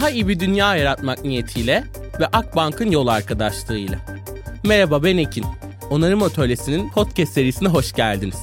Daha iyi bir dünya yaratmak niyetiyle ve Akbank'ın yol arkadaşlığıyla. Merhaba ben Ekin. Onarım Atölyesi'nin podcast serisine hoş geldiniz.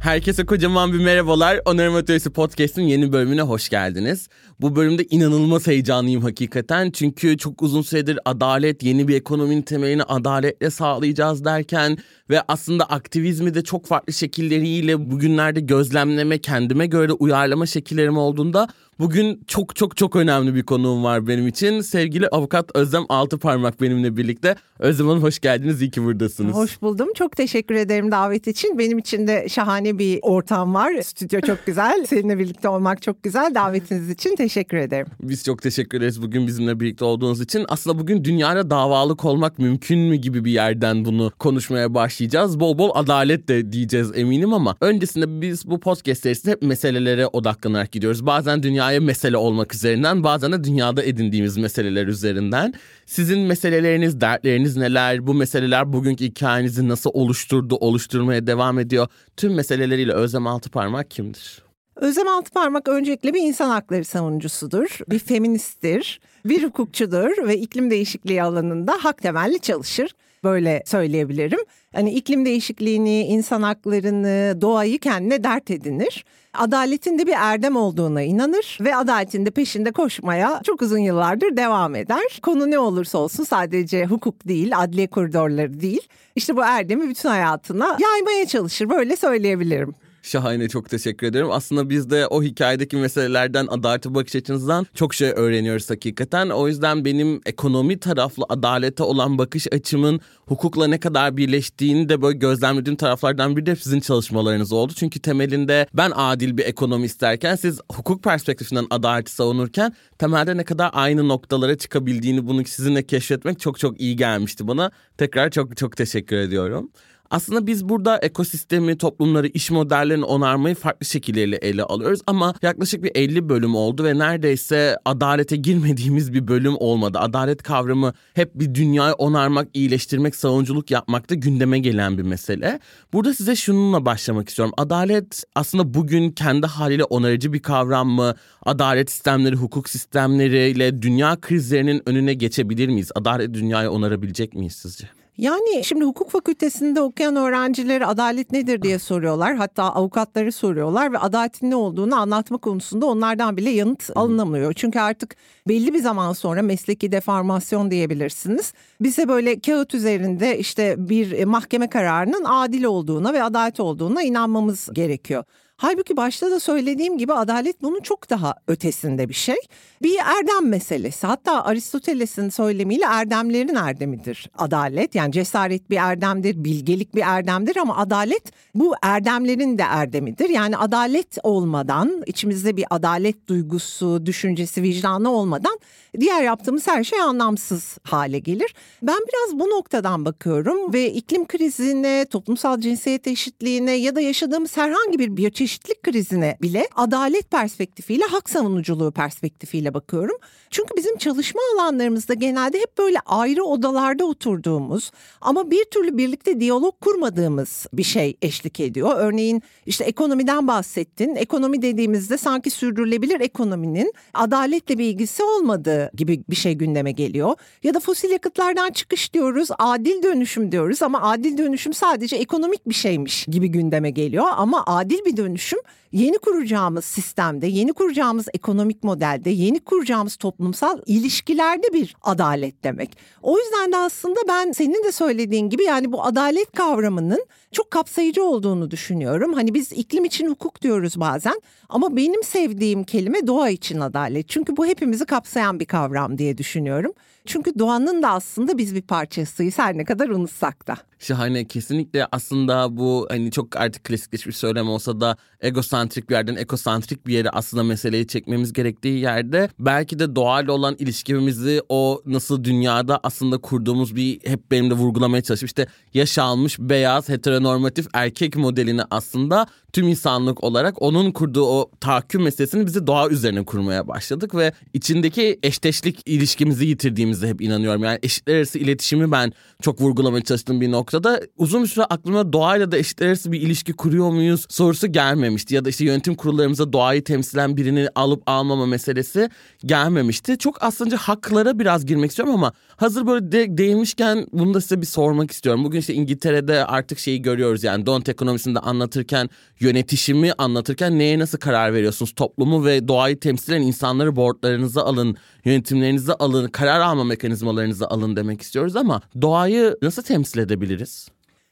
Herkese kocaman bir merhabalar. Onarım Atölyesi Podcast'ın yeni bölümüne hoş geldiniz. Bu bölümde inanılmaz heyecanlıyım hakikaten. Çünkü çok uzun süredir adalet, yeni bir ekonominin temelini adaletle sağlayacağız derken ve aslında aktivizmi de çok farklı şekilleriyle bugünlerde gözlemleme, kendime göre uyarlama şekillerim olduğunda Bugün çok çok çok önemli bir konuğum var benim için. Sevgili avukat Özlem Altıparmak benimle birlikte. Özlem Hanım hoş geldiniz. İyi ki buradasınız. Hoş buldum. Çok teşekkür ederim davet için. Benim için de şahane bir ortam var. Stüdyo çok güzel. Seninle birlikte olmak çok güzel. Davetiniz için teşekkür ederim. Biz çok teşekkür ederiz bugün bizimle birlikte olduğunuz için. Aslında bugün dünyada davalık olmak mümkün mü gibi bir yerden bunu konuşmaya başlayacağız. Bol bol adalet de diyeceğiz eminim ama öncesinde biz bu podcast serisinde hep meselelere odaklanarak gidiyoruz. Bazen dünya dünyaya mesele olmak üzerinden bazen de dünyada edindiğimiz meseleler üzerinden. Sizin meseleleriniz, dertleriniz neler? Bu meseleler bugünkü hikayenizi nasıl oluşturdu, oluşturmaya devam ediyor? Tüm meseleleriyle Özlem Altıparmak kimdir? Özlem Altıparmak öncelikle bir insan hakları savunucusudur, bir feministtir, bir hukukçudur ve iklim değişikliği alanında hak temelli çalışır. Böyle söyleyebilirim. Hani iklim değişikliğini, insan haklarını, doğayı kendine dert edinir. Adaletin de bir erdem olduğuna inanır ve adaletin de peşinde koşmaya çok uzun yıllardır devam eder. Konu ne olursa olsun sadece hukuk değil, adliye koridorları değil. İşte bu erdemi bütün hayatına yaymaya çalışır. Böyle söyleyebilirim. Şahane çok teşekkür ederim. Aslında biz de o hikayedeki meselelerden adalete bakış açınızdan çok şey öğreniyoruz hakikaten. O yüzden benim ekonomi taraflı adalete olan bakış açımın hukukla ne kadar birleştiğini de böyle gözlemlediğim taraflardan biri de sizin çalışmalarınız oldu. Çünkü temelinde ben adil bir ekonomi isterken siz hukuk perspektifinden adaleti savunurken temelde ne kadar aynı noktalara çıkabildiğini bunu sizinle keşfetmek çok çok iyi gelmişti bana. Tekrar çok çok teşekkür ediyorum. Aslında biz burada ekosistemi, toplumları, iş modellerini onarmayı farklı şekilleriyle ele alıyoruz ama yaklaşık bir 50 bölüm oldu ve neredeyse adalete girmediğimiz bir bölüm olmadı. Adalet kavramı hep bir dünyayı onarmak, iyileştirmek, savunuculuk yapmakta gündeme gelen bir mesele. Burada size şununla başlamak istiyorum. Adalet aslında bugün kendi haliyle onarıcı bir kavram mı? Adalet sistemleri, hukuk sistemleriyle dünya krizlerinin önüne geçebilir miyiz? Adalet dünyayı onarabilecek miyiz sizce? Yani şimdi hukuk fakültesinde okuyan öğrencilere adalet nedir diye soruyorlar. Hatta avukatları soruyorlar ve adaletin ne olduğunu anlatma konusunda onlardan bile yanıt alınamıyor. Çünkü artık belli bir zaman sonra mesleki deformasyon diyebilirsiniz. Bize böyle kağıt üzerinde işte bir mahkeme kararının adil olduğuna ve adalet olduğuna inanmamız gerekiyor. Halbuki başta da söylediğim gibi adalet bunun çok daha ötesinde bir şey. Bir erdem meselesi. Hatta Aristoteles'in söylemiyle erdemlerin erdemidir adalet. Yani cesaret bir erdemdir, bilgelik bir erdemdir ama adalet bu erdemlerin de erdemidir. Yani adalet olmadan, içimizde bir adalet duygusu, düşüncesi, vicdanı olmadan diğer yaptığımız her şey anlamsız hale gelir. Ben biraz bu noktadan bakıyorum ve iklim krizine, toplumsal cinsiyet eşitliğine ya da yaşadığımız herhangi bir biyoçeşitlik krizine bile adalet perspektifiyle, hak savunuculuğu perspektifiyle bakıyorum. Çünkü bizim çalışma alanlarımızda genelde hep böyle ayrı odalarda oturduğumuz ama bir türlü birlikte diyalog kurmadığımız bir şey eşlik ediyor. Örneğin işte ekonomiden bahsettin. Ekonomi dediğimizde sanki sürdürülebilir ekonominin adaletle bir ilgisi olmadığı gibi bir şey gündeme geliyor. Ya da fosil yakıtlardan çıkış diyoruz, adil dönüşüm diyoruz ama adil dönüşüm sadece ekonomik bir şeymiş gibi gündeme geliyor. Ama adil bir dönüşüm yeni kuracağımız sistemde, yeni kuracağımız ekonomik modelde, yeni kuracağımız toplumsal ilişkilerde bir adalet demek. O yüzden de aslında ben senin de söylediğin gibi yani bu adalet kavramının çok kapsayıcı olduğunu düşünüyorum. Hani biz iklim için hukuk diyoruz bazen ama benim sevdiğim kelime doğa için adalet. Çünkü bu hepimizi kapsayan bir kavram diye düşünüyorum. Çünkü doğanın da aslında biz bir parçasıyız her ne kadar unutsak da. Şahane. Kesinlikle aslında bu hani çok artık klasikleşmiş söylem olsa da egosantrik bir yerden ekosantrik bir yere aslında meseleyi çekmemiz gerektiği yerde belki de doğayla olan ilişkimizi o nasıl dünyada aslında kurduğumuz bir hep benim de vurgulamaya çalışıp işte yaş almış beyaz heteronormatif erkek modelini aslında tüm insanlık olarak onun kurduğu o tahakküm meselesini bizi doğa üzerine kurmaya başladık ve içindeki eşteşlik ilişkimizi yitirdiğimize hep inanıyorum. Yani eşitler arası iletişimi ben çok vurgulamaya çalıştığım bir noktada uzun bir süre aklıma doğayla da eşitler arası bir ilişki kuruyor muyuz sorusu gelmemişti. Ya da işte yönetim kurullarımıza doğayı temsilen birini alıp almama meselesi gelmemişti. Çok aslında haklara biraz girmek istiyorum ama hazır böyle de, değinmişken bunu da size bir sormak istiyorum. Bugün işte İngiltere'de artık şeyi görüyoruz yani Don't ekonomisinde anlatırken yönetişimi anlatırken neye nasıl karar veriyorsunuz? Toplumu ve doğayı temsilen insanları boardlarınıza alın, yönetimlerinize alın, karar alma mekanizmalarınızı alın demek istiyoruz ama doğayı nasıl temsil edebiliriz?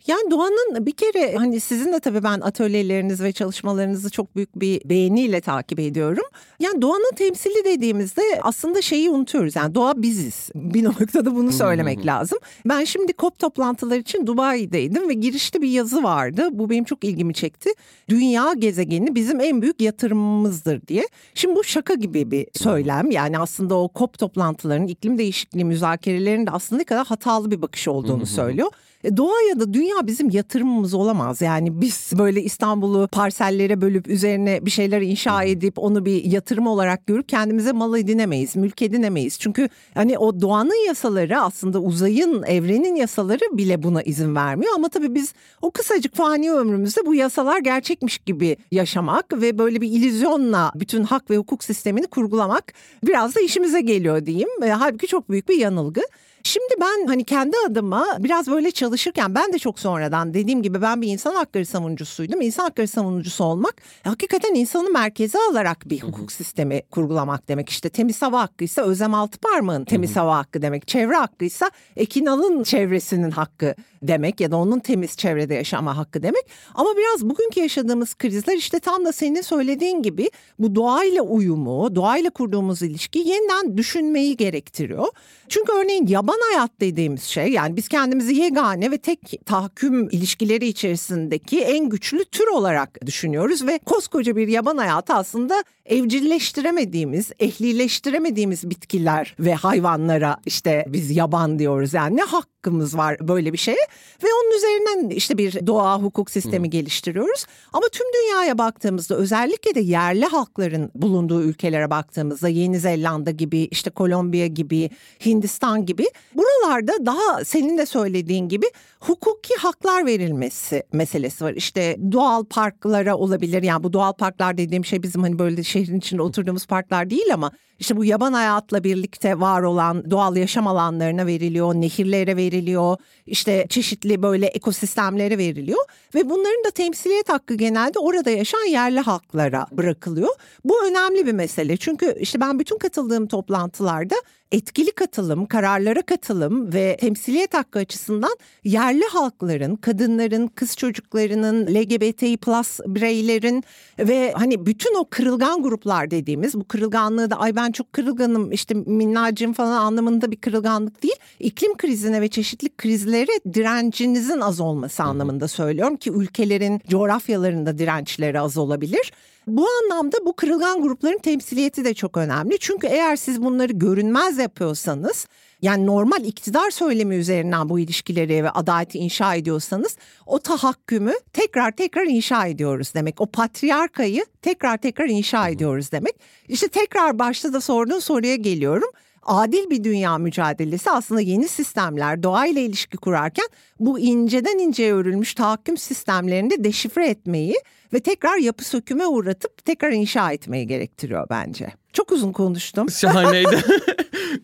Yani doğanın bir kere hani sizin de tabii ben atölyeleriniz ve çalışmalarınızı çok büyük bir beğeniyle takip ediyorum. Yani doğanın temsili dediğimizde aslında şeyi unutuyoruz. Yani doğa biziz. Bir noktada bunu söylemek lazım. Ben şimdi COP toplantıları için Dubai'deydim ve girişte bir yazı vardı. Bu benim çok ilgimi çekti. Dünya gezegeni bizim en büyük yatırımımızdır diye. Şimdi bu şaka gibi bir söylem. Yani aslında o COP toplantılarının iklim değişikliği müzakerelerinde aslında ne kadar hatalı bir bakış olduğunu söylüyor. E, doğa ya da dünya bizim yatırımımız olamaz. Yani biz böyle İstanbul'u parsellere bölüp üzerine bir şeyler inşa edip onu bir yatırım olarak görüp kendimize mal edinemeyiz, mülk edinemeyiz. Çünkü hani o doğanın yasaları aslında uzayın, evrenin yasaları bile buna izin vermiyor. Ama tabii biz o kısacık fani ömrümüzde bu yasalar gerçekmiş gibi yaşamak ve böyle bir illüzyonla bütün hak ve hukuk sistemini kurgulamak biraz da işimize geliyor diyeyim. E, halbuki çok büyük bir yanılgı. Şimdi ben hani kendi adıma biraz böyle çalışırken ben de çok sonradan dediğim gibi ben bir insan hakları savunucusuydum. İnsan hakları savunucusu olmak hakikaten insanı merkeze alarak bir hukuk sistemi kurgulamak demek. İşte temiz hava hakkıysa Özlem Altıparmak'ın temiz hava hakkı demek. Çevre hakkıysa Ekin Alın çevresinin hakkı demek ya da onun temiz çevrede yaşama hakkı demek. Ama biraz bugünkü yaşadığımız krizler işte tam da senin söylediğin gibi bu doğayla uyumu, doğayla kurduğumuz ilişki yeniden düşünmeyi gerektiriyor. Çünkü örneğin yaban hayat dediğimiz şey yani biz kendimizi yegane ve tek tahakküm ilişkileri içerisindeki en güçlü tür olarak düşünüyoruz ve koskoca bir yaban hayatı aslında evcilleştiremediğimiz, ehlileştiremediğimiz bitkiler ve hayvanlara işte biz yaban diyoruz. Yani ne hakkımız var böyle bir şeye ve onun üzerinden işte bir doğa hukuk sistemi Hı. geliştiriyoruz. Ama tüm dünyaya baktığımızda özellikle de yerli halkların bulunduğu ülkelere baktığımızda Yeni Zelanda gibi işte Kolombiya gibi Hindistan gibi buralarda daha senin de söylediğin gibi hukuki haklar verilmesi meselesi var. İşte doğal parklara olabilir yani bu doğal parklar dediğim şey bizim hani böyle şehrin içinde oturduğumuz parklar değil ama işte bu yaban hayatla birlikte var olan doğal yaşam alanlarına veriliyor, nehirlere veriliyor, işte çeşitli böyle ekosistemlere veriliyor ve bunların da temsiliyet hakkı genelde orada yaşayan yerli halklara bırakılıyor. Bu önemli bir mesele çünkü işte ben bütün katıldığım toplantılarda etkili katılım, kararlara katılım ve temsiliyet hakkı açısından yerli halkların, kadınların, kız çocuklarının, LGBTİ plus bireylerin ve hani bütün o kırılgan gruplar dediğimiz bu kırılganlığı da ay ben çok kırılganım işte minnacım falan anlamında bir kırılganlık değil. iklim krizine ve çeşitli krizlere direncinizin az olması anlamında söylüyorum ki ülkelerin coğrafyalarında dirençleri az olabilir. Bu anlamda bu kırılgan grupların temsiliyeti de çok önemli. Çünkü eğer siz bunları görünmez yapıyorsanız yani normal iktidar söylemi üzerinden bu ilişkileri ve adaleti inşa ediyorsanız o tahakkümü tekrar tekrar inşa ediyoruz demek. O patriarkayı tekrar tekrar inşa ediyoruz demek. İşte tekrar başta da sorduğun soruya geliyorum adil bir dünya mücadelesi aslında yeni sistemler doğayla ilişki kurarken bu inceden inceye örülmüş tahakküm sistemlerini de deşifre etmeyi ve tekrar yapı söküme uğratıp tekrar inşa etmeyi gerektiriyor bence. Çok uzun konuştum. Şahaneydi.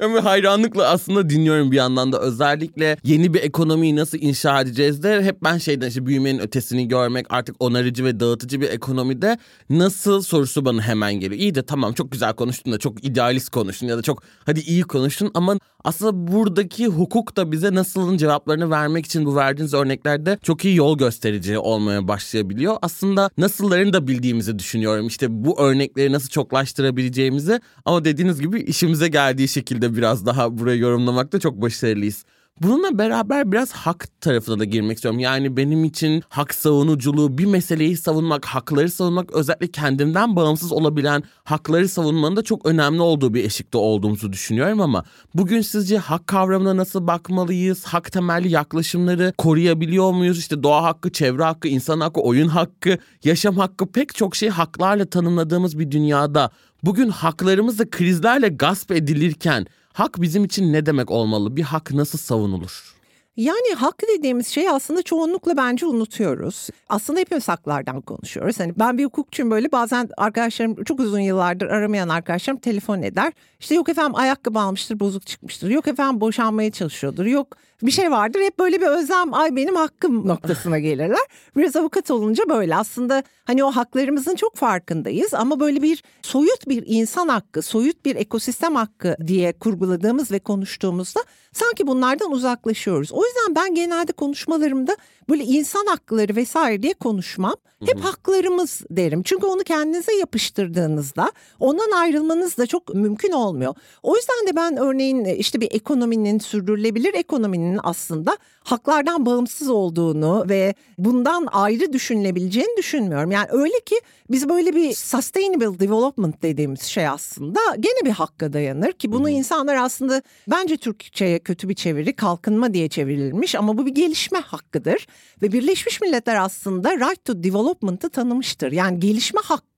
Ama hayranlıkla aslında dinliyorum bir yandan da özellikle yeni bir ekonomiyi nasıl inşa edeceğiz de hep ben şeyden işte büyümenin ötesini görmek artık onarıcı ve dağıtıcı bir ekonomide nasıl sorusu bana hemen geliyor. İyi de tamam çok güzel konuştun da çok idealist konuştun ya da çok hadi iyi konuştun ama aslında buradaki hukuk da bize nasılın cevaplarını vermek için bu verdiğiniz örneklerde çok iyi yol gösterici olmaya başlayabiliyor. Aslında nasıllarını da bildiğimizi düşünüyorum. İşte bu örnekleri nasıl çoklaştırabileceğimizi ama dediğiniz gibi işimize geldiği şekilde biraz daha burayı yorumlamakta çok başarılıyız. Bununla beraber biraz hak tarafına da girmek istiyorum. Yani benim için hak savunuculuğu, bir meseleyi savunmak, hakları savunmak özellikle kendimden bağımsız olabilen hakları savunmanın da çok önemli olduğu bir eşikte olduğumuzu düşünüyorum ama bugün sizce hak kavramına nasıl bakmalıyız? Hak temelli yaklaşımları koruyabiliyor muyuz? İşte doğa hakkı, çevre hakkı, insan hakkı, oyun hakkı, yaşam hakkı pek çok şey haklarla tanımladığımız bir dünyada bugün haklarımız krizlerle gasp edilirken hak bizim için ne demek olmalı? Bir hak nasıl savunulur? Yani hak dediğimiz şeyi aslında çoğunlukla bence unutuyoruz. Aslında hepimiz haklardan konuşuyoruz. Hani ben bir hukukçuyum böyle bazen arkadaşlarım çok uzun yıllardır aramayan arkadaşlarım telefon eder. İşte yok efendim ayakkabı almıştır bozuk çıkmıştır. Yok efendim boşanmaya çalışıyordur. Yok bir şey vardır. Hep böyle bir özlem ay benim hakkım noktasına gelirler. Biraz avukat olunca böyle aslında hani o haklarımızın çok farkındayız ama böyle bir soyut bir insan hakkı, soyut bir ekosistem hakkı diye kurguladığımız ve konuştuğumuzda sanki bunlardan uzaklaşıyoruz. O yüzden ben genelde konuşmalarımda böyle insan hakları vesaire diye konuşmam. Hep haklarımız derim. Çünkü onu kendinize yapıştırdığınızda ondan ayrılmanız da çok mümkün olmuyor. O yüzden de ben örneğin işte bir ekonominin sürdürülebilir ekonominin aslında haklardan bağımsız olduğunu ve bundan ayrı düşünülebileceğini düşünmüyorum. Yani öyle ki biz böyle bir sustainable development dediğimiz şey aslında gene bir hakka dayanır ki bunu insanlar aslında bence Türkçe'ye kötü bir çeviri kalkınma diye çevrilmiş ama bu bir gelişme hakkıdır ve Birleşmiş Milletler aslında right to development'ı tanımıştır. Yani gelişme hakkı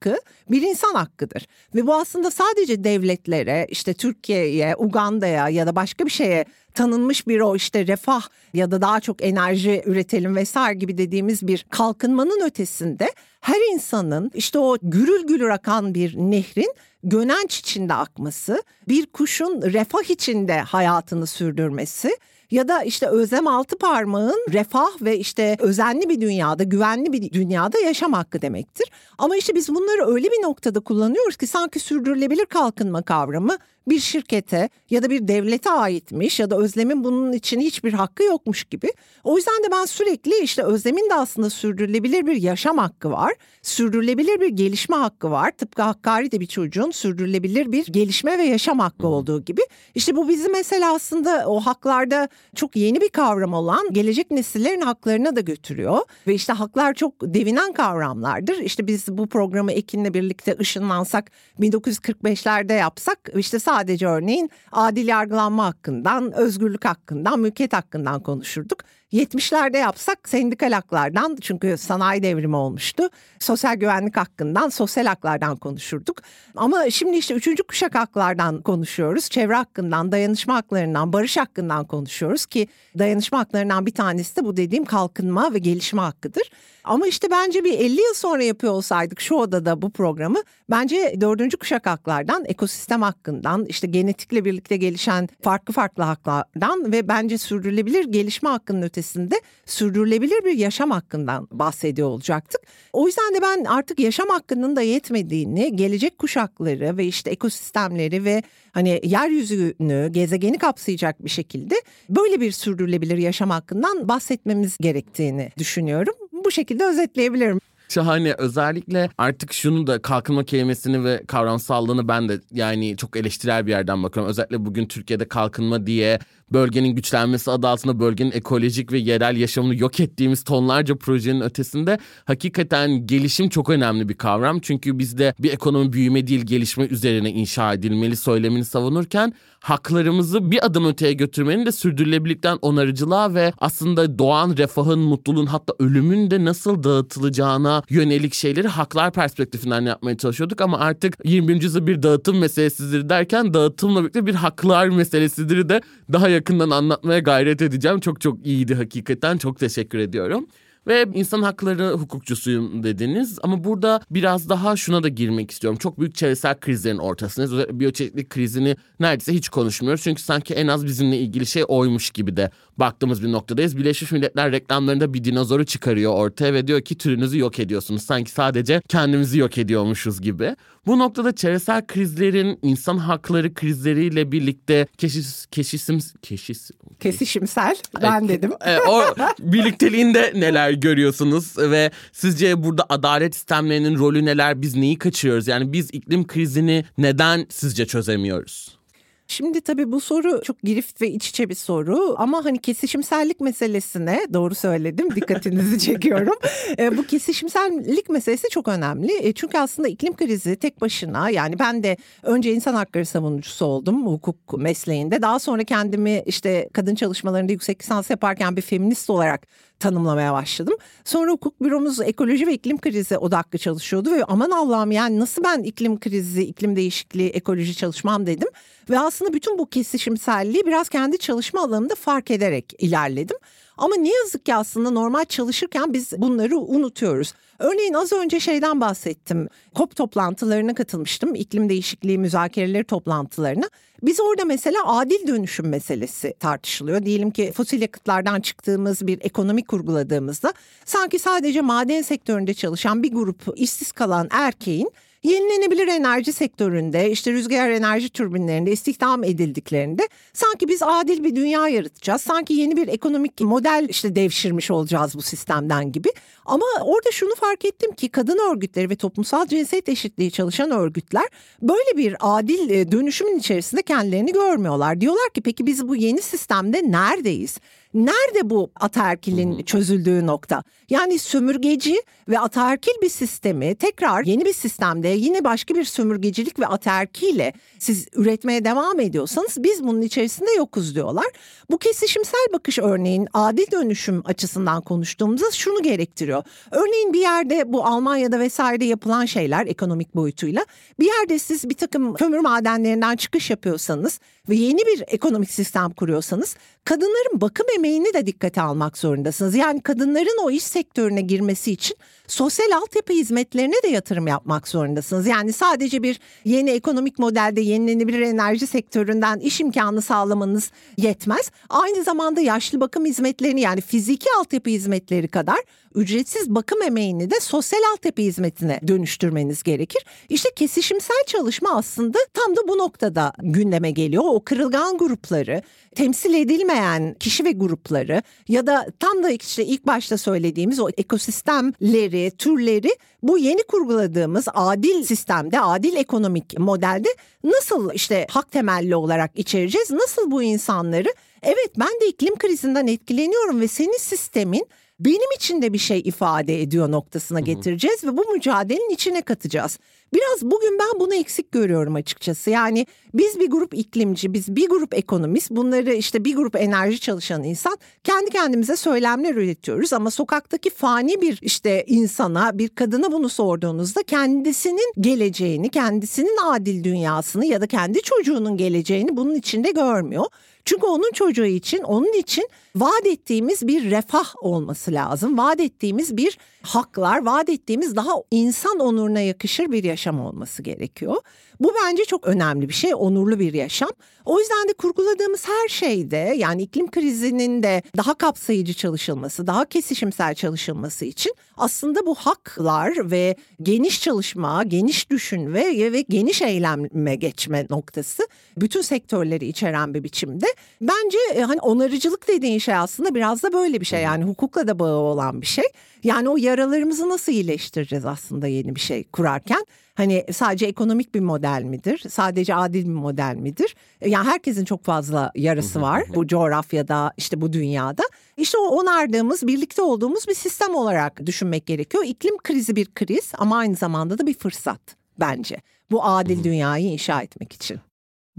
bir insan hakkıdır. Ve bu aslında sadece devletlere işte Türkiye'ye, Uganda'ya ya da başka bir şeye tanınmış bir o işte refah ya da daha çok enerji üretelim vesaire gibi dediğimiz bir kalkınmanın ötesinde her insanın işte o gürül gürül akan bir nehrin gönenç içinde akması, bir kuşun refah içinde hayatını sürdürmesi ya da işte Özlem altı parmağın refah ve işte özenli bir dünyada, güvenli bir dünyada yaşam hakkı demektir. Ama işte biz bunları öyle bir noktada kullanıyoruz ki sanki sürdürülebilir kalkınma kavramı bir şirkete ya da bir devlete aitmiş ya da Özlem'in bunun için hiçbir hakkı yokmuş gibi. O yüzden de ben sürekli işte Özlem'in de aslında sürdürülebilir bir yaşam hakkı var. Sürdürülebilir bir gelişme hakkı var. Tıpkı Hakkari de bir çocuğun sürdürülebilir bir gelişme ve yaşam hakkı olduğu gibi. İşte bu bizi mesela aslında o haklarda çok yeni bir kavram olan gelecek nesillerin haklarına da götürüyor. Ve işte haklar çok devinen kavramlardır. İşte biz bu programı Ekin'le birlikte ışınlansak 1945'lerde yapsak işte sadece örneğin adil yargılanma hakkından, özgürlük hakkından, mülkiyet hakkından konuşurduk. 70'lerde yapsak sendikal haklardan çünkü sanayi devrimi olmuştu. Sosyal güvenlik hakkından, sosyal haklardan konuşurduk. Ama şimdi işte üçüncü kuşak haklardan konuşuyoruz. Çevre hakkından, dayanışma haklarından, barış hakkından konuşuyoruz ki dayanışma haklarından bir tanesi de bu dediğim kalkınma ve gelişme hakkıdır. Ama işte bence bir 50 yıl sonra yapıyor olsaydık şu odada bu programı bence dördüncü kuşak haklardan, ekosistem hakkından, işte genetikle birlikte gelişen farklı farklı haklardan ve bence sürdürülebilir gelişme hakkının ötesinde sürdürülebilir bir yaşam hakkından bahsediyor olacaktık. O yüzden de ben artık yaşam hakkının da yetmediğini, gelecek kuşakları ve işte ekosistemleri ve hani yeryüzünü, gezegeni kapsayacak bir şekilde böyle bir sürdürülebilir yaşam hakkından bahsetmemiz gerektiğini düşünüyorum. Bu şekilde özetleyebilirim. Şahane özellikle artık şunu da kalkınma kelimesini ve kavramsallığını ben de yani çok eleştirel bir yerden bakıyorum. Özellikle bugün Türkiye'de kalkınma diye bölgenin güçlenmesi adı altında bölgenin ekolojik ve yerel yaşamını yok ettiğimiz tonlarca projenin ötesinde hakikaten gelişim çok önemli bir kavram. Çünkü bizde bir ekonomi büyüme değil gelişme üzerine inşa edilmeli söylemini savunurken haklarımızı bir adım öteye götürmenin de sürdürülebilikten onarıcılığa ve aslında doğan refahın, mutluluğun hatta ölümün de nasıl dağıtılacağına yönelik şeyleri haklar perspektifinden yapmaya çalışıyorduk ama artık 20. yüzyılda bir dağıtım meselesidir derken dağıtımla birlikte bir haklar meselesidir de daha yakından anlatmaya gayret edeceğim. Çok çok iyiydi hakikaten. Çok teşekkür ediyorum ve insan hakları hukukçusuyum dediniz. Ama burada biraz daha şuna da girmek istiyorum. Çok büyük çevresel krizlerin ortasındayız. Biyoçeşitlik krizini neredeyse hiç konuşmuyoruz. Çünkü sanki en az bizimle ilgili şey oymuş gibi de baktığımız bir noktadayız. Birleşmiş Milletler reklamlarında bir dinozoru çıkarıyor ortaya ve diyor ki türünüzü yok ediyorsunuz. Sanki sadece kendimizi yok ediyormuşuz gibi. Bu noktada çevresel krizlerin insan hakları krizleriyle birlikte keşis, keşisim, keşis, kesişimsel ben dedim. E, o birlikteliğinde neler görüyorsunuz ve sizce burada adalet sistemlerinin rolü neler? Biz neyi kaçırıyoruz? Yani biz iklim krizini neden sizce çözemiyoruz? Şimdi tabii bu soru çok girift ve iç içe bir soru ama hani kesişimsellik meselesine doğru söyledim dikkatinizi çekiyorum. E, bu kesişimsellik meselesi çok önemli. E, çünkü aslında iklim krizi tek başına yani ben de önce insan hakları savunucusu oldum hukuk mesleğinde. Daha sonra kendimi işte kadın çalışmalarında yüksek lisans yaparken bir feminist olarak tanımlamaya başladım. Sonra hukuk büromuz ekoloji ve iklim krizi odaklı çalışıyordu ve aman Allah'ım yani nasıl ben iklim krizi, iklim değişikliği, ekoloji çalışmam dedim. Ve aslında bütün bu kesişimselliği biraz kendi çalışma alanımda fark ederek ilerledim. Ama ne yazık ki aslında normal çalışırken biz bunları unutuyoruz. Örneğin az önce şeyden bahsettim. COP toplantılarına katılmıştım. İklim değişikliği müzakereleri toplantılarına. Biz orada mesela adil dönüşüm meselesi tartışılıyor. Diyelim ki fosil yakıtlardan çıktığımız bir ekonomi kurguladığımızda sanki sadece maden sektöründe çalışan bir grup işsiz kalan erkeğin yenilenebilir enerji sektöründe işte rüzgar enerji türbinlerinde istihdam edildiklerinde sanki biz adil bir dünya yaratacağız. Sanki yeni bir ekonomik model işte devşirmiş olacağız bu sistemden gibi. Ama orada şunu fark ettim ki kadın örgütleri ve toplumsal cinsiyet eşitliği çalışan örgütler böyle bir adil e, dönüşümün içerisinde kendilerini görmüyorlar. Diyorlar ki peki biz bu yeni sistemde neredeyiz? Nerede bu ataerkilin çözüldüğü nokta? Yani sömürgeci ve ataerkil bir sistemi tekrar yeni bir sistemde yine başka bir sömürgecilik ve ataerkiyle siz üretmeye devam ediyorsanız biz bunun içerisinde yokuz diyorlar. Bu kesişimsel bakış örneğin adil dönüşüm açısından konuştuğumuzda şunu gerektiriyor. Örneğin bir yerde bu Almanya'da vesaire yapılan şeyler ekonomik boyutuyla bir yerde siz bir takım kömür madenlerinden çıkış yapıyorsanız ve yeni bir ekonomik sistem kuruyorsanız kadınların bakım emeğini de dikkate almak zorundasınız. Yani kadınların o iş sektörüne girmesi için sosyal altyapı hizmetlerine de yatırım yapmak zorundasınız. Yani sadece bir yeni ekonomik modelde yenilenebilir enerji sektöründen iş imkanı sağlamanız yetmez. Aynı zamanda yaşlı bakım hizmetlerini yani fiziki altyapı hizmetleri kadar ücretsiz bakım emeğini de sosyal altyapı hizmetine dönüştürmeniz gerekir. İşte kesişimsel çalışma aslında tam da bu noktada gündeme geliyor. O kırılgan grupları, temsil edilmeyen kişi ve grupları ya da tam da işte ilk başta söylediğimiz o ekosistemleri, türleri bu yeni kurguladığımız adil sistemde, adil ekonomik modelde nasıl işte hak temelli olarak içereceğiz? Nasıl bu insanları evet ben de iklim krizinden etkileniyorum ve senin sistemin benim için de bir şey ifade ediyor noktasına getireceğiz ve bu mücadelenin içine katacağız. Biraz bugün ben bunu eksik görüyorum açıkçası. Yani biz bir grup iklimci, biz bir grup ekonomist, bunları işte bir grup enerji çalışan insan kendi kendimize söylemler üretiyoruz ama sokaktaki fani bir işte insana, bir kadına bunu sorduğunuzda kendisinin geleceğini, kendisinin adil dünyasını ya da kendi çocuğunun geleceğini bunun içinde görmüyor. Çünkü onun çocuğu için, onun için vaat ettiğimiz bir refah olması lazım. Vaat ettiğimiz bir haklar, vaat ettiğimiz daha insan onuruna yakışır bir yaşam olması gerekiyor. Bu bence çok önemli bir şey, onurlu bir yaşam. O yüzden de kurguladığımız her şeyde yani iklim krizinin de daha kapsayıcı çalışılması, daha kesişimsel çalışılması için aslında bu haklar ve geniş çalışma, geniş düşünme ve geniş eyleme geçme noktası bütün sektörleri içeren bir biçimde. Bence e, hani onarıcılık dediğin şey aslında biraz da böyle bir şey yani hukukla da bağı olan bir şey. Yani o yaralarımızı nasıl iyileştireceğiz aslında yeni bir şey kurarken? Hani sadece ekonomik bir model midir? Sadece adil bir model midir? Yani herkesin çok fazla yarası var bu coğrafyada, işte bu dünyada. İşte o onardığımız, birlikte olduğumuz bir sistem olarak düşünmek gerekiyor. İklim krizi bir kriz ama aynı zamanda da bir fırsat bence. Bu adil dünyayı inşa etmek için.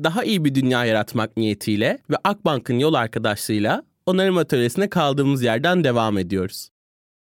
Daha iyi bir dünya yaratmak niyetiyle ve Akbank'ın yol arkadaşlığıyla onarım atölyesine kaldığımız yerden devam ediyoruz.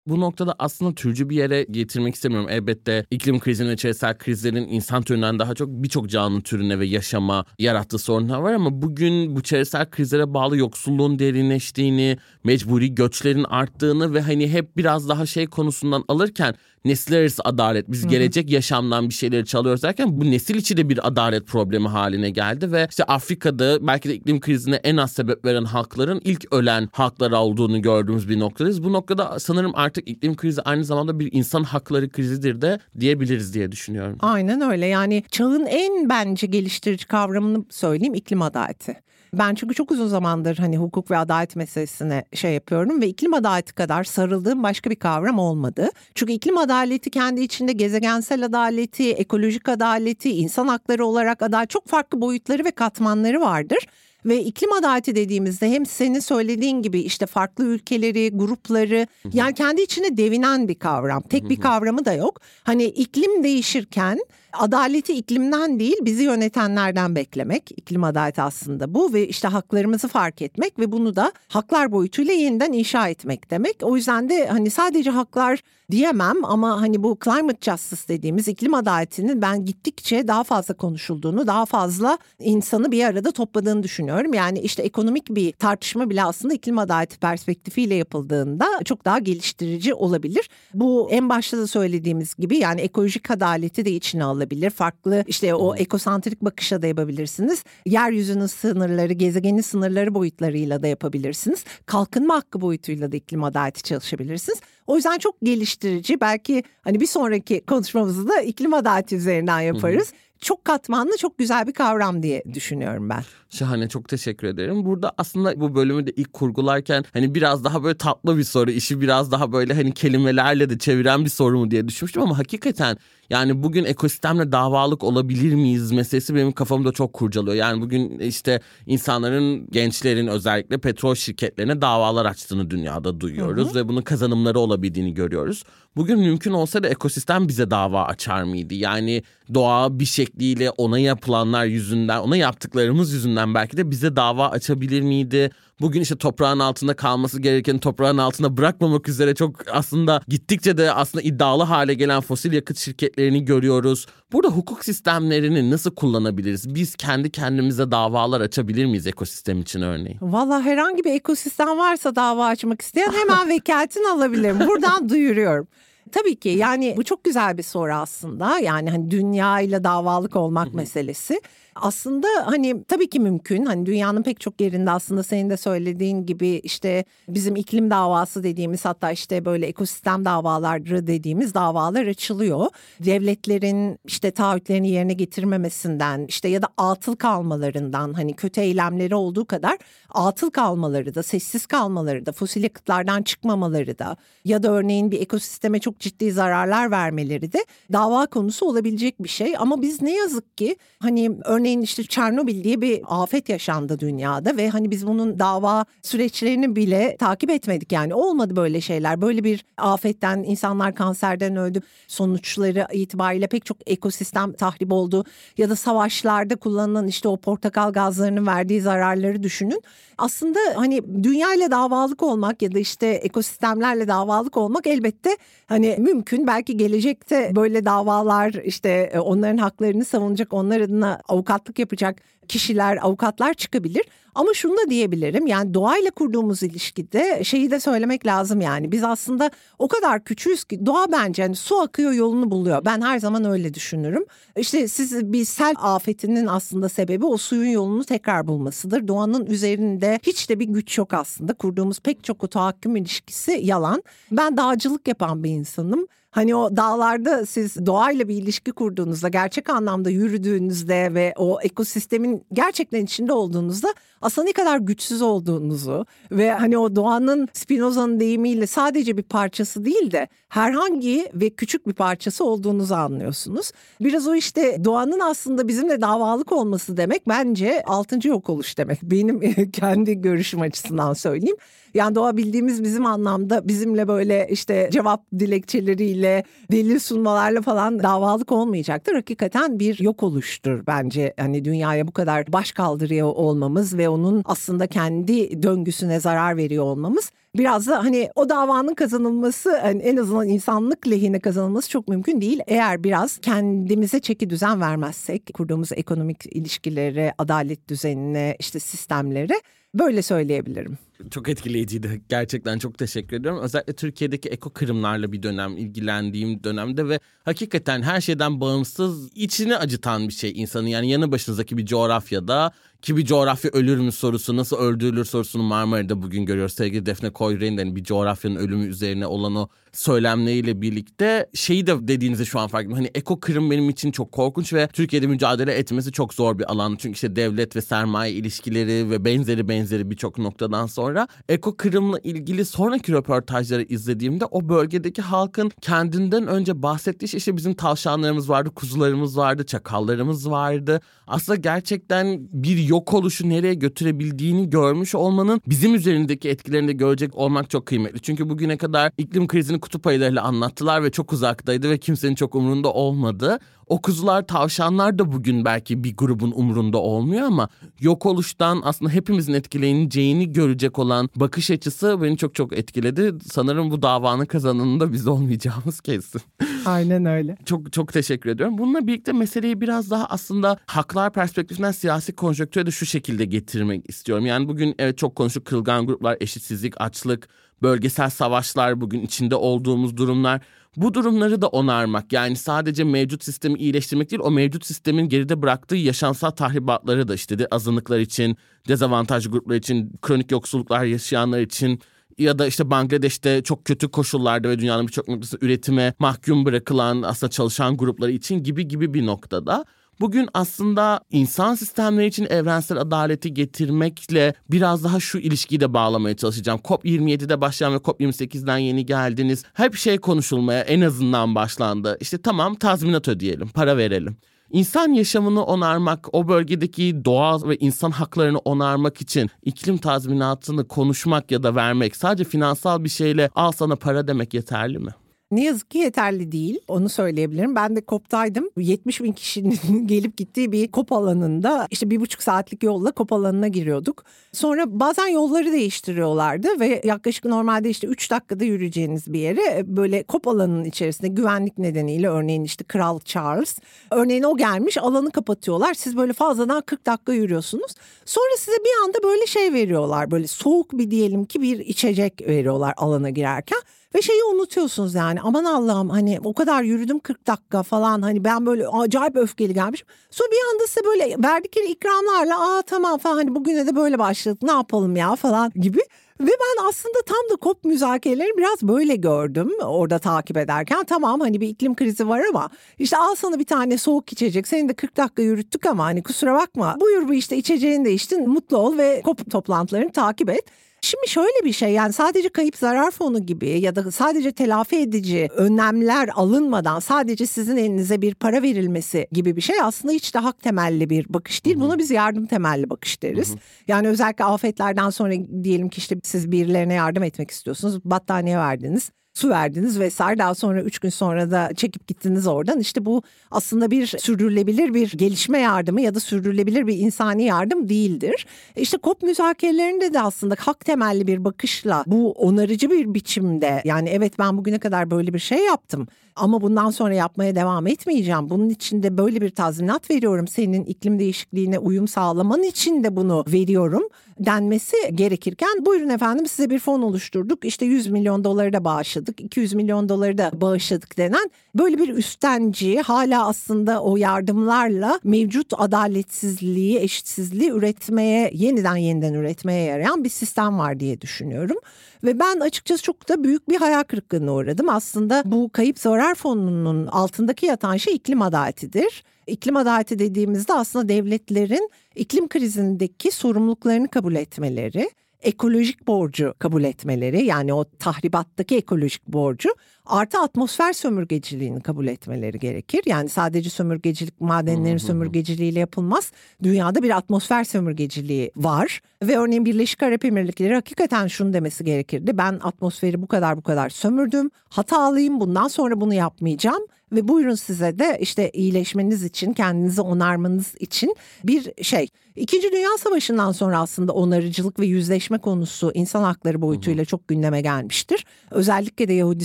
Bu noktada aslında türcü bir yere getirmek istemiyorum. Elbette iklim krizinin ve çevresel krizlerin insan türünden daha çok birçok canlı türüne ve yaşama yarattığı sorunlar var ama bugün bu çevresel krizlere bağlı yoksulluğun derinleştiğini, mecburi göçlerin arttığını ve hani hep biraz daha şey konusundan alırken nesiller arası adalet, biz gelecek yaşamdan bir şeyleri çalıyoruz derken bu nesil içi de bir adalet problemi haline geldi ve işte Afrika'da belki de iklim krizine en az sebep veren halkların ilk ölen halklar olduğunu gördüğümüz bir noktadayız. Bu noktada sanırım artık iklim krizi aynı zamanda bir insan hakları krizidir de diyebiliriz diye düşünüyorum. Aynen öyle yani çağın en bence geliştirici kavramını söyleyeyim iklim adaleti. Ben çünkü çok uzun zamandır hani hukuk ve adalet meselesine şey yapıyorum ve iklim adaleti kadar sarıldığım başka bir kavram olmadı. Çünkü iklim adaleti kendi içinde gezegensel adaleti, ekolojik adaleti, insan hakları olarak adalet çok farklı boyutları ve katmanları vardır. Ve iklim adaleti dediğimizde hem senin söylediğin gibi işte farklı ülkeleri, grupları yani kendi içine devinen bir kavram. Tek bir kavramı da yok. Hani iklim değişirken adaleti iklimden değil bizi yönetenlerden beklemek. İklim adaleti aslında bu ve işte haklarımızı fark etmek ve bunu da haklar boyutuyla yeniden inşa etmek demek. O yüzden de hani sadece haklar diyemem ama hani bu climate justice dediğimiz iklim adaletinin ben gittikçe daha fazla konuşulduğunu, daha fazla insanı bir arada topladığını düşünüyorum. Yani işte ekonomik bir tartışma bile aslında iklim adaleti perspektifiyle yapıldığında çok daha geliştirici olabilir. Bu en başta da söylediğimiz gibi yani ekolojik adaleti de içine alabilir. Farklı işte o ekosantrik bakışa da yapabilirsiniz. Yeryüzünün sınırları, gezegenin sınırları boyutlarıyla da yapabilirsiniz. Kalkınma hakkı boyutuyla da iklim adaleti çalışabilirsiniz. O yüzden çok geliştirici. Belki hani bir sonraki konuşmamızı da iklim adaleti üzerinden yaparız. Hı hı çok katmanlı çok güzel bir kavram diye düşünüyorum ben. Şahane çok teşekkür ederim. Burada aslında bu bölümü de ilk kurgularken hani biraz daha böyle tatlı bir soru, işi biraz daha böyle hani kelimelerle de çeviren bir soru mu diye düşünmüştüm ama hakikaten yani bugün ekosistemle davalık olabilir miyiz meselesi benim kafamda çok kurcalıyor. Yani bugün işte insanların, gençlerin özellikle petrol şirketlerine davalar açtığını dünyada duyuyoruz hı hı. ve bunun kazanımları olabildiğini görüyoruz. Bugün mümkün olsa da ekosistem bize dava açar mıydı? Yani doğa bir şekliyle ona yapılanlar yüzünden, ona yaptıklarımız yüzünden belki de bize dava açabilir miydi? Bugün işte toprağın altında kalması gereken toprağın altında bırakmamak üzere çok aslında gittikçe de aslında iddialı hale gelen fosil yakıt şirketlerini görüyoruz. Burada hukuk sistemlerini nasıl kullanabiliriz? Biz kendi kendimize davalar açabilir miyiz ekosistem için örneğin? Valla herhangi bir ekosistem varsa dava açmak isteyen hemen vekaletini alabilirim. Buradan duyuruyorum. Tabii ki yani bu çok güzel bir soru aslında. Yani hani dünya ile davalık olmak meselesi. Aslında hani tabii ki mümkün. Hani dünyanın pek çok yerinde aslında senin de söylediğin gibi işte bizim iklim davası dediğimiz hatta işte böyle ekosistem davaları dediğimiz davalar açılıyor. Devletlerin işte taahhütlerini yerine getirmemesinden işte ya da atıl kalmalarından hani kötü eylemleri olduğu kadar atıl kalmaları da sessiz kalmaları da fosil yakıtlardan çıkmamaları da ya da örneğin bir ekosisteme çok ciddi zararlar vermeleri de dava konusu olabilecek bir şey. Ama biz ne yazık ki hani örneğin Örneğin işte Çernobil diye bir afet yaşandı dünyada ve hani biz bunun dava süreçlerini bile takip etmedik yani olmadı böyle şeyler. Böyle bir afetten insanlar kanserden öldü. Sonuçları itibariyle pek çok ekosistem tahrip oldu ya da savaşlarda kullanılan işte o portakal gazlarının verdiği zararları düşünün. Aslında hani dünya ile davalık olmak ya da işte ekosistemlerle davalık olmak elbette hani mümkün. Belki gelecekte böyle davalar işte e, onların haklarını savunacak, onlar adına avukatlık yapacak kişiler, avukatlar çıkabilir. Ama şunu da diyebilirim yani doğayla kurduğumuz ilişkide şeyi de söylemek lazım yani biz aslında o kadar küçüğüz ki doğa bence hani su akıyor yolunu buluyor. Ben her zaman öyle düşünürüm. İşte siz bir sel afetinin aslında sebebi o suyun yolunu tekrar bulmasıdır. Doğanın üzerinde hiç de bir güç yok aslında. Kurduğumuz pek çok o tahakküm ilişkisi yalan. Ben dağcılık yapan bir insanım. Hani o dağlarda siz doğayla bir ilişki kurduğunuzda, gerçek anlamda yürüdüğünüzde ve o ekosistemin gerçekten içinde olduğunuzda aslında ne kadar güçsüz olduğunuzu ve hani o doğanın Spinoza'nın deyimiyle sadece bir parçası değil de herhangi ve küçük bir parçası olduğunuzu anlıyorsunuz. Biraz o işte doğanın aslında bizimle davalık olması demek bence altıncı yok oluş demek. Benim kendi görüşüm açısından söyleyeyim. Yani doğa bildiğimiz bizim anlamda bizimle böyle işte cevap dilekçeleriyle, delil sunmalarla falan davalık olmayacaktır. Hakikaten bir yok oluştur bence. Hani dünyaya bu kadar baş kaldırıyor olmamız ve onun aslında kendi döngüsüne zarar veriyor olmamız biraz da hani o davanın kazanılması hani en azından insanlık lehine kazanılması çok mümkün değil. Eğer biraz kendimize çeki düzen vermezsek kurduğumuz ekonomik ilişkilere, adalet düzenine, işte sistemlere böyle söyleyebilirim. Çok etkileyiciydi. Gerçekten çok teşekkür ediyorum. Özellikle Türkiye'deki eko kırımlarla bir dönem ilgilendiğim dönemde ve hakikaten her şeyden bağımsız içini acıtan bir şey insanın. Yani yanı başınızdaki bir coğrafyada ki bir coğrafya ölür mü sorusu, nasıl öldürülür sorusunu Marmara'da bugün görüyoruz. Sevgili Defne Koyren'in de hani bir coğrafyanın ölümü üzerine olan o söylemleriyle birlikte şeyi de dediğinizi şu an fark ettim. Hani eko kırım benim için çok korkunç ve Türkiye'de mücadele etmesi çok zor bir alan. Çünkü işte devlet ve sermaye ilişkileri ve benzeri benzeri birçok noktadan sonra eko kırımla ilgili sonraki röportajları izlediğimde o bölgedeki halkın kendinden önce bahsettiği şey işte bizim tavşanlarımız vardı, kuzularımız vardı, çakallarımız vardı. Aslında gerçekten bir yok oluşu nereye götürebildiğini görmüş olmanın bizim üzerindeki etkilerini de görecek olmak çok kıymetli. Çünkü bugüne kadar iklim krizini kutup ayılarıyla anlattılar ve çok uzaktaydı ve kimsenin çok umurunda olmadı. O kuzular, tavşanlar da bugün belki bir grubun umurunda olmuyor ama yok oluştan aslında hepimizin etkileneceğini görecek olan bakış açısı beni çok çok etkiledi. Sanırım bu davanın kazananında biz olmayacağımız kesin. Aynen öyle. Çok çok teşekkür ediyorum. Bununla birlikte meseleyi biraz daha aslında haklar perspektifinden siyasi konjonktüre de şu şekilde getirmek istiyorum. Yani bugün evet çok konuştuk kırılgan gruplar, eşitsizlik, açlık, bölgesel savaşlar, bugün içinde olduğumuz durumlar. Bu durumları da onarmak yani sadece mevcut sistemi iyileştirmek değil o mevcut sistemin geride bıraktığı yaşamsal tahribatları da işte de azınlıklar için, dezavantajlı gruplar için, kronik yoksulluklar yaşayanlar için ya da işte Bangladeş'te çok kötü koşullarda ve dünyanın birçok noktasında üretime mahkum bırakılan aslında çalışan grupları için gibi gibi bir noktada. Bugün aslında insan sistemleri için evrensel adaleti getirmekle biraz daha şu ilişkiyi de bağlamaya çalışacağım. COP27'de başlayan ve COP28'den yeni geldiniz. Hep şey konuşulmaya en azından başlandı. İşte tamam tazminat ödeyelim, para verelim. İnsan yaşamını onarmak, o bölgedeki doğa ve insan haklarını onarmak için iklim tazminatını konuşmak ya da vermek sadece finansal bir şeyle al sana para demek yeterli mi? Ne yazık ki yeterli değil. Onu söyleyebilirim. Ben de COP'taydım. 70 bin kişinin gelip gittiği bir COP alanında işte bir buçuk saatlik yolla COP alanına giriyorduk. Sonra bazen yolları değiştiriyorlardı ve yaklaşık normalde işte 3 dakikada yürüyeceğiniz bir yere böyle COP alanının içerisinde güvenlik nedeniyle örneğin işte Kral Charles örneğin o gelmiş alanı kapatıyorlar. Siz böyle fazladan 40 dakika yürüyorsunuz. Sonra size bir anda böyle şey veriyorlar. Böyle soğuk bir diyelim ki bir içecek veriyorlar alana girerken. Ve şeyi unutuyorsunuz yani aman Allah'ım hani o kadar yürüdüm 40 dakika falan hani ben böyle acayip öfkeli gelmişim. Sonra bir anda size böyle verdikleri ikramlarla aa tamam falan hani bugüne de böyle başladık ne yapalım ya falan gibi. Ve ben aslında tam da COP müzakerelerini biraz böyle gördüm orada takip ederken. Tamam hani bir iklim krizi var ama işte al sana bir tane soğuk içecek. Seni de 40 dakika yürüttük ama hani kusura bakma. Buyur bu işte içeceğini de içtin mutlu ol ve COP toplantılarını takip et. Şimdi şöyle bir şey yani sadece kayıp zarar fonu gibi ya da sadece telafi edici önlemler alınmadan sadece sizin elinize bir para verilmesi gibi bir şey aslında hiç de hak temelli bir bakış değil. Buna biz yardım temelli bakış deriz. Yani özellikle afetlerden sonra diyelim ki işte siz birilerine yardım etmek istiyorsunuz. Battaniye verdiniz su verdiniz vesaire daha sonra üç gün sonra da çekip gittiniz oradan. İşte bu aslında bir sürdürülebilir bir gelişme yardımı ya da sürdürülebilir bir insani yardım değildir. İşte COP müzakerelerinde de aslında hak temelli bir bakışla bu onarıcı bir biçimde yani evet ben bugüne kadar böyle bir şey yaptım ama bundan sonra yapmaya devam etmeyeceğim. Bunun için de böyle bir tazminat veriyorum. Senin iklim değişikliğine uyum sağlaman için de bunu veriyorum denmesi gerekirken buyurun efendim size bir fon oluşturduk. İşte 100 milyon doları da bağışladık, 200 milyon doları da bağışladık denen böyle bir üstenci hala aslında o yardımlarla mevcut adaletsizliği, eşitsizliği üretmeye, yeniden yeniden üretmeye yarayan bir sistem var diye düşünüyorum. Ve ben açıkçası çok da büyük bir hayal kırıklığına uğradım. Aslında bu kayıp zarar fonunun altındaki yatan şey iklim adaletidir. İklim adaleti dediğimizde aslında devletlerin iklim krizindeki sorumluluklarını kabul etmeleri, ekolojik borcu kabul etmeleri yani o tahribattaki ekolojik borcu artı atmosfer sömürgeciliğini kabul etmeleri gerekir. Yani sadece sömürgecilik madenlerin sömürgeciliğiyle yapılmaz. Dünyada bir atmosfer sömürgeciliği var ve örneğin Birleşik Arap Emirlikleri hakikaten şunu demesi gerekirdi. Ben atmosferi bu kadar bu kadar sömürdüm. Hatalıyım bundan sonra bunu yapmayacağım ve buyurun size de işte iyileşmeniz için kendinizi onarmanız için bir şey. İkinci Dünya Savaşı'ndan sonra aslında onarıcılık ve yüzleşme konusu insan hakları boyutuyla çok gündeme gelmiştir. Özellikle de Yahudi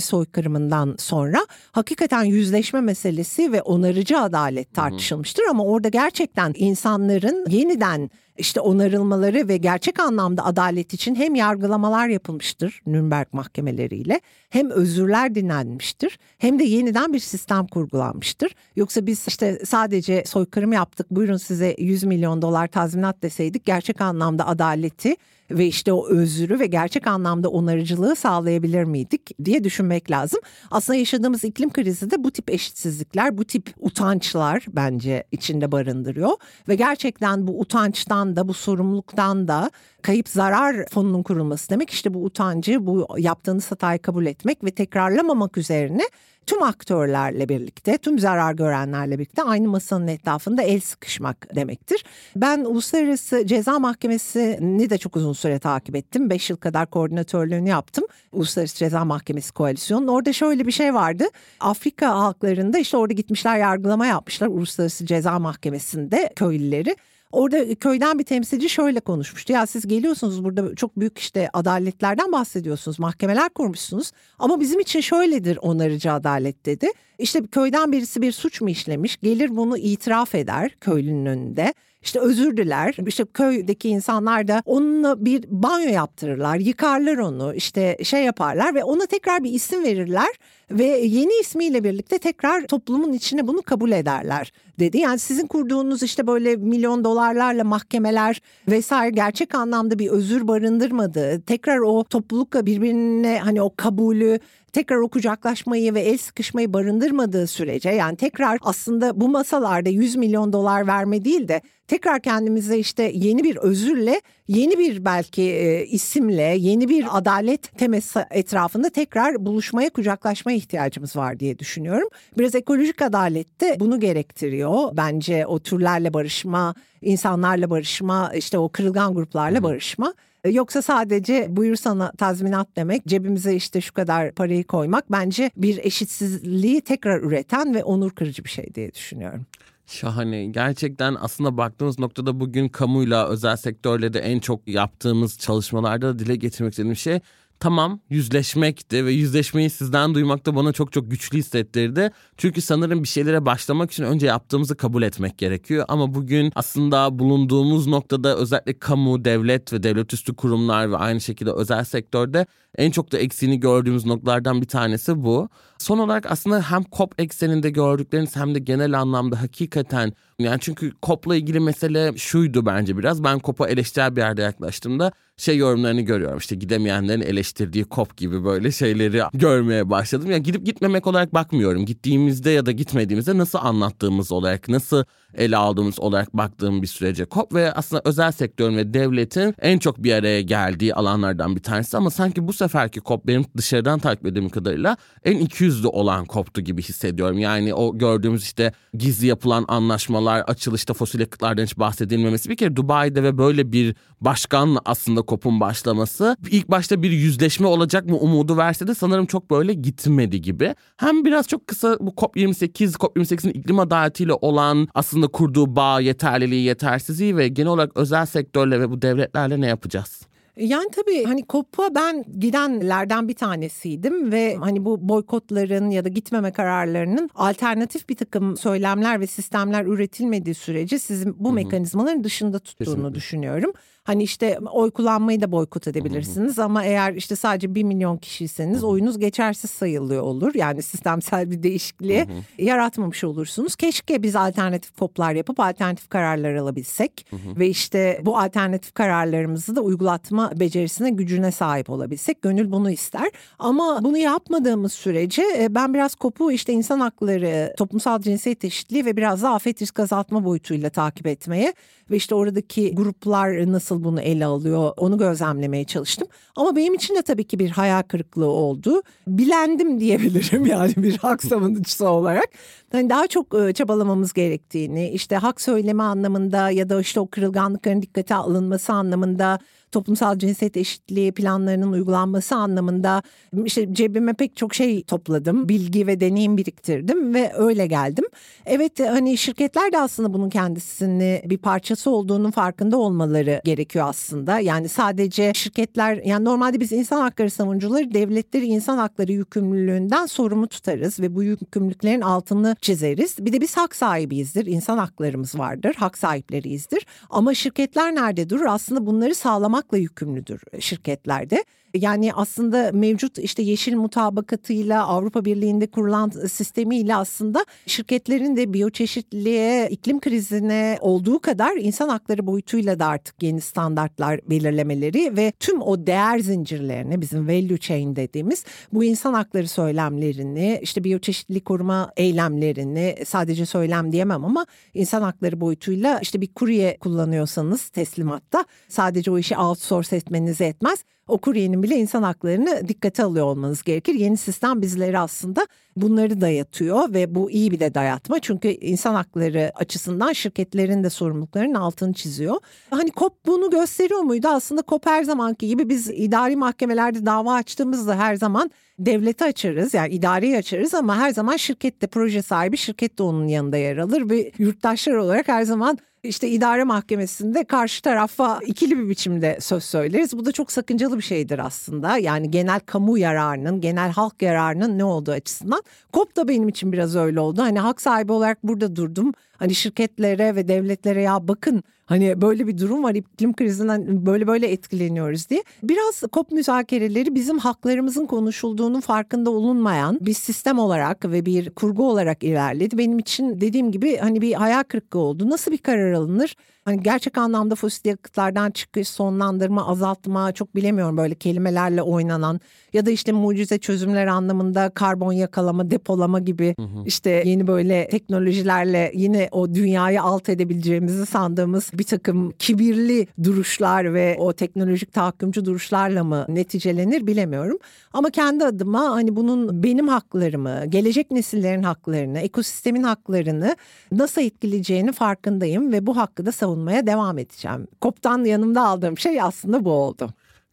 soykırımından sonra hakikaten yüzleşme meselesi ve onarıcı adalet tartışılmıştır ama orada gerçekten insanların yeniden işte onarılmaları ve gerçek anlamda adalet için hem yargılamalar yapılmıştır Nürnberg mahkemeleriyle hem özürler dinlenmiştir hem de yeniden bir sistem kurgulanmıştır. Yoksa biz işte sadece soykırım yaptık buyurun size 100 milyon dolar tazminat deseydik gerçek anlamda adaleti ve işte o özürü ve gerçek anlamda onarıcılığı sağlayabilir miydik diye düşünmek lazım. Aslında yaşadığımız iklim krizi de bu tip eşitsizlikler, bu tip utançlar bence içinde barındırıyor ve gerçekten bu utançtan da bu sorumluluktan da kayıp zarar fonunun kurulması demek işte bu utancı, bu yaptığınız hatayı kabul etmek ve tekrarlamamak üzerine tüm aktörlerle birlikte, tüm zarar görenlerle birlikte aynı masanın etrafında el sıkışmak demektir. Ben Uluslararası Ceza Mahkemesi'ni de çok uzun süre takip ettim. Beş yıl kadar koordinatörlüğünü yaptım. Uluslararası Ceza Mahkemesi Koalisyonu'nun. Orada şöyle bir şey vardı. Afrika halklarında işte orada gitmişler yargılama yapmışlar Uluslararası Ceza Mahkemesi'nde köylüleri. Orada köyden bir temsilci şöyle konuşmuştu. Ya siz geliyorsunuz burada çok büyük işte adaletlerden bahsediyorsunuz. Mahkemeler kurmuşsunuz. Ama bizim için şöyledir onarıcı adalet dedi. İşte köyden birisi bir suç mu işlemiş? Gelir bunu itiraf eder köylünün önünde. İşte özür diler. İşte köydeki insanlar da onunla bir banyo yaptırırlar, yıkarlar onu, işte şey yaparlar ve ona tekrar bir isim verirler ve yeni ismiyle birlikte tekrar toplumun içine bunu kabul ederler dedi. Yani sizin kurduğunuz işte böyle milyon dolarlarla mahkemeler vesaire gerçek anlamda bir özür barındırmadı. Tekrar o toplulukla birbirine hani o kabulü tekrar o kucaklaşmayı ve el sıkışmayı barındırmadığı sürece yani tekrar aslında bu masalarda 100 milyon dolar verme değil de tekrar kendimize işte yeni bir özürle yeni bir belki e, isimle yeni bir adalet temesi etrafında tekrar buluşmaya kucaklaşmaya ihtiyacımız var diye düşünüyorum. Biraz ekolojik adalet de bunu gerektiriyor. Bence o türlerle barışma, insanlarla barışma, işte o kırılgan gruplarla barışma. Yoksa sadece buyur sana tazminat demek, cebimize işte şu kadar parayı koymak bence bir eşitsizliği tekrar üreten ve onur kırıcı bir şey diye düşünüyorum. Şahane. Gerçekten aslında baktığımız noktada bugün kamuyla özel sektörle de en çok yaptığımız çalışmalarda da dile getirmek istediğim şey tamam yüzleşmekti ve yüzleşmeyi sizden duymak da bana çok çok güçlü hissettirdi. Çünkü sanırım bir şeylere başlamak için önce yaptığımızı kabul etmek gerekiyor. Ama bugün aslında bulunduğumuz noktada özellikle kamu, devlet ve devlet üstü kurumlar ve aynı şekilde özel sektörde en çok da eksiğini gördüğümüz noktalardan bir tanesi bu. Son olarak aslında hem COP ekseninde gördükleriniz hem de genel anlamda hakikaten yani çünkü COP'la ilgili mesele şuydu bence biraz. Ben COP'a eleştirel bir yerde yaklaştığımda şey yorumlarını görüyorum. İşte gidemeyenlerin eleştirdiği COP gibi böyle şeyleri görmeye başladım. Yani gidip gitmemek olarak bakmıyorum. Gittiğimizde ya da gitmediğimizde nasıl anlattığımız olarak, nasıl ele aldığımız olarak baktığım bir sürece COP ve aslında özel sektörün ve devletin en çok bir araya geldiği alanlardan bir tanesi ama sanki bu seferki COP benim dışarıdan takip ettiğim kadarıyla en ikiyüzlü olan COP'tu gibi hissediyorum. Yani o gördüğümüz işte gizli yapılan anlaşmalar, açılışta fosil yakıtlardan hiç bahsedilmemesi bir kere Dubai'de ve böyle bir başkanla aslında COP'un başlaması ilk başta bir yüzleşme olacak mı umudu verse de sanırım çok böyle gitmedi gibi. Hem biraz çok kısa bu COP28, COP28'in iklim adaletiyle olan aslında kurduğu bağ, yeterliliği, yetersizliği ve genel olarak özel sektörle ve bu devletlerle ne yapacağız? Yani tabii hani COP'a ben gidenlerden bir tanesiydim ve hani bu boykotların ya da gitmeme kararlarının alternatif bir takım söylemler ve sistemler üretilmediği sürece sizin bu Hı-hı. mekanizmaların dışında tuttuğunu Kesinlikle. düşünüyorum. Hani işte oy kullanmayı da boykot edebilirsiniz hı hı. ama eğer işte sadece bir milyon kişiyseniz hı hı. oyunuz geçersiz sayılıyor olur. Yani sistemsel bir değişikliği hı hı. yaratmamış olursunuz. Keşke biz alternatif poplar yapıp alternatif kararlar alabilsek hı hı. ve işte bu alternatif kararlarımızı da uygulatma becerisine gücüne sahip olabilsek. Gönül bunu ister ama bunu yapmadığımız sürece e, ben biraz kopu işte insan hakları, toplumsal cinsiyet eşitliği ve biraz da afet risk azaltma boyutuyla takip etmeye ve işte oradaki gruplar nasıl bunu ele alıyor onu gözlemlemeye çalıştım. Ama benim için de tabii ki bir hayal kırıklığı oldu. Bilendim diyebilirim yani bir hak savunucusu olarak. Yani daha çok e, çabalamamız gerektiğini işte hak söyleme anlamında ya da işte o kırılganlıkların dikkate alınması anlamında toplumsal cinsiyet eşitliği planlarının uygulanması anlamında işte cebime pek çok şey topladım. Bilgi ve deneyim biriktirdim ve öyle geldim. Evet hani şirketler de aslında bunun kendisini bir parçası olduğunun farkında olmaları gerekiyor aslında. Yani sadece şirketler yani normalde biz insan hakları savunucuları devletleri insan hakları yükümlülüğünden sorumlu tutarız ve bu yükümlülüklerin altını çizeriz. Bir de biz hak sahibiyizdir. insan haklarımız vardır. Hak sahipleriyizdir. Ama şirketler nerede durur? Aslında bunları sağlamak korumakla yükümlüdür şirketlerde. Yani aslında mevcut işte yeşil mutabakatıyla Avrupa Birliği'nde kurulan sistemiyle aslında şirketlerin de biyoçeşitliliğe, iklim krizine olduğu kadar insan hakları boyutuyla da artık yeni standartlar belirlemeleri ve tüm o değer zincirlerini bizim value chain dediğimiz bu insan hakları söylemlerini işte biyoçeşitlilik koruma eylemlerini sadece söylem diyemem ama insan hakları boyutuyla işte bir kurye kullanıyorsanız teslimatta sadece o işi outsource etmenize etmez o kuryenin bile insan haklarını dikkate alıyor olmanız gerekir. Yeni sistem bizleri aslında bunları dayatıyor ve bu iyi bir de dayatma. Çünkü insan hakları açısından şirketlerin de sorumluluklarının altını çiziyor. Hani COP bunu gösteriyor muydu? Aslında COP her zamanki gibi biz idari mahkemelerde dava açtığımızda her zaman devleti açarız yani idareyi açarız ama her zaman şirkette proje sahibi şirket de onun yanında yer alır ve yurttaşlar olarak her zaman işte idare mahkemesinde karşı tarafa ikili bir biçimde söz söyleriz. Bu da çok sakıncalı bir şeydir aslında. Yani genel kamu yararının, genel halk yararının ne olduğu açısından. COP da benim için biraz öyle oldu. Hani hak sahibi olarak burada durdum. Hani şirketlere ve devletlere ya bakın hani böyle bir durum var iklim krizinden böyle böyle etkileniyoruz diye. Biraz COP müzakereleri bizim haklarımızın konuşulduğunun farkında olunmayan bir sistem olarak ve bir kurgu olarak ilerledi. Benim için dediğim gibi hani bir hayal kırıklığı oldu. Nasıl bir karar alınır? Hani gerçek anlamda fosil yakıtlardan çıkış, sonlandırma, azaltma çok bilemiyorum böyle kelimelerle oynanan ya da işte mucize çözümler anlamında karbon yakalama, depolama gibi hı hı. işte yeni böyle teknolojilerle yine o dünyayı alt edebileceğimizi sandığımız bir takım kibirli duruşlar ve o teknolojik tahakkümcü duruşlarla mı neticelenir bilemiyorum. Ama kendi adıma hani bunun benim haklarımı, gelecek nesillerin haklarını, ekosistemin haklarını nasıl etkileyeceğini farkındayım ve bu hakkı da savunmaya devam edeceğim. Koptan yanımda aldığım şey aslında bu oldu.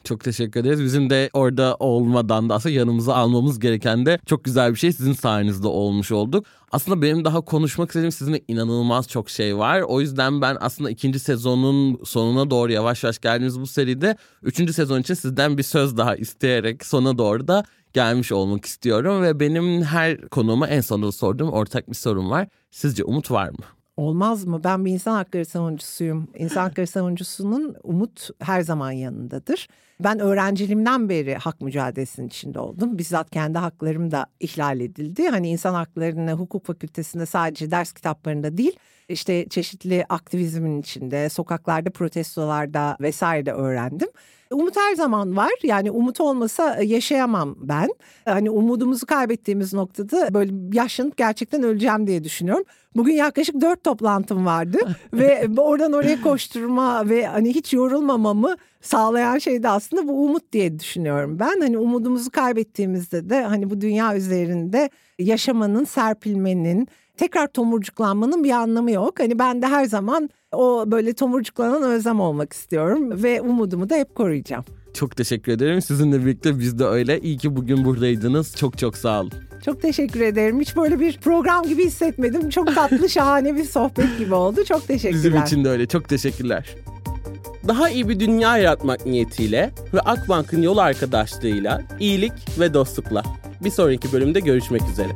Çok teşekkür ederiz. Bizim de orada olmadan da aslında yanımıza almamız gereken de çok güzel bir şey sizin sayenizde olmuş olduk. Aslında benim daha konuşmak istediğim sizinle inanılmaz çok şey var. O yüzden ben aslında ikinci sezonun sonuna doğru yavaş yavaş geldiğimiz bu seride üçüncü sezon için sizden bir söz daha isteyerek sona doğru da gelmiş olmak istiyorum. Ve benim her konuğuma en sonunda sorduğum ortak bir sorum var. Sizce umut var mı? Olmaz mı? Ben bir insan hakları savunucusuyum. İnsan hakları savunucusunun umut her zaman yanındadır. Ben öğrenciliğimden beri hak mücadelesinin içinde oldum. Bizzat kendi haklarım da ihlal edildi. Hani insan haklarını hukuk fakültesinde sadece ders kitaplarında değil, işte çeşitli aktivizmin içinde, sokaklarda, protestolarda vesaire öğrendim. Umut her zaman var. Yani umut olmasa yaşayamam ben. Hani umudumuzu kaybettiğimiz noktada böyle yaşlanıp gerçekten öleceğim diye düşünüyorum. Bugün yaklaşık dört toplantım vardı ve oradan oraya koşturma ve hani hiç yorulmamamı sağlayan şey de aslında bu umut diye düşünüyorum ben. Hani umudumuzu kaybettiğimizde de hani bu dünya üzerinde yaşamanın, serpilmenin, tekrar tomurcuklanmanın bir anlamı yok. Hani ben de her zaman o böyle tomurcuklanan özlem olmak istiyorum ve umudumu da hep koruyacağım. Çok teşekkür ederim. Sizinle birlikte biz de öyle. İyi ki bugün buradaydınız. Çok çok sağ olun. Çok teşekkür ederim. Hiç böyle bir program gibi hissetmedim. Çok tatlı, şahane bir sohbet gibi oldu. Çok teşekkürler. Bizim için de öyle. Çok teşekkürler. Daha iyi bir dünya yaratmak niyetiyle ve Akbank'ın yol arkadaşlığıyla iyilik ve dostlukla. Bir sonraki bölümde görüşmek üzere.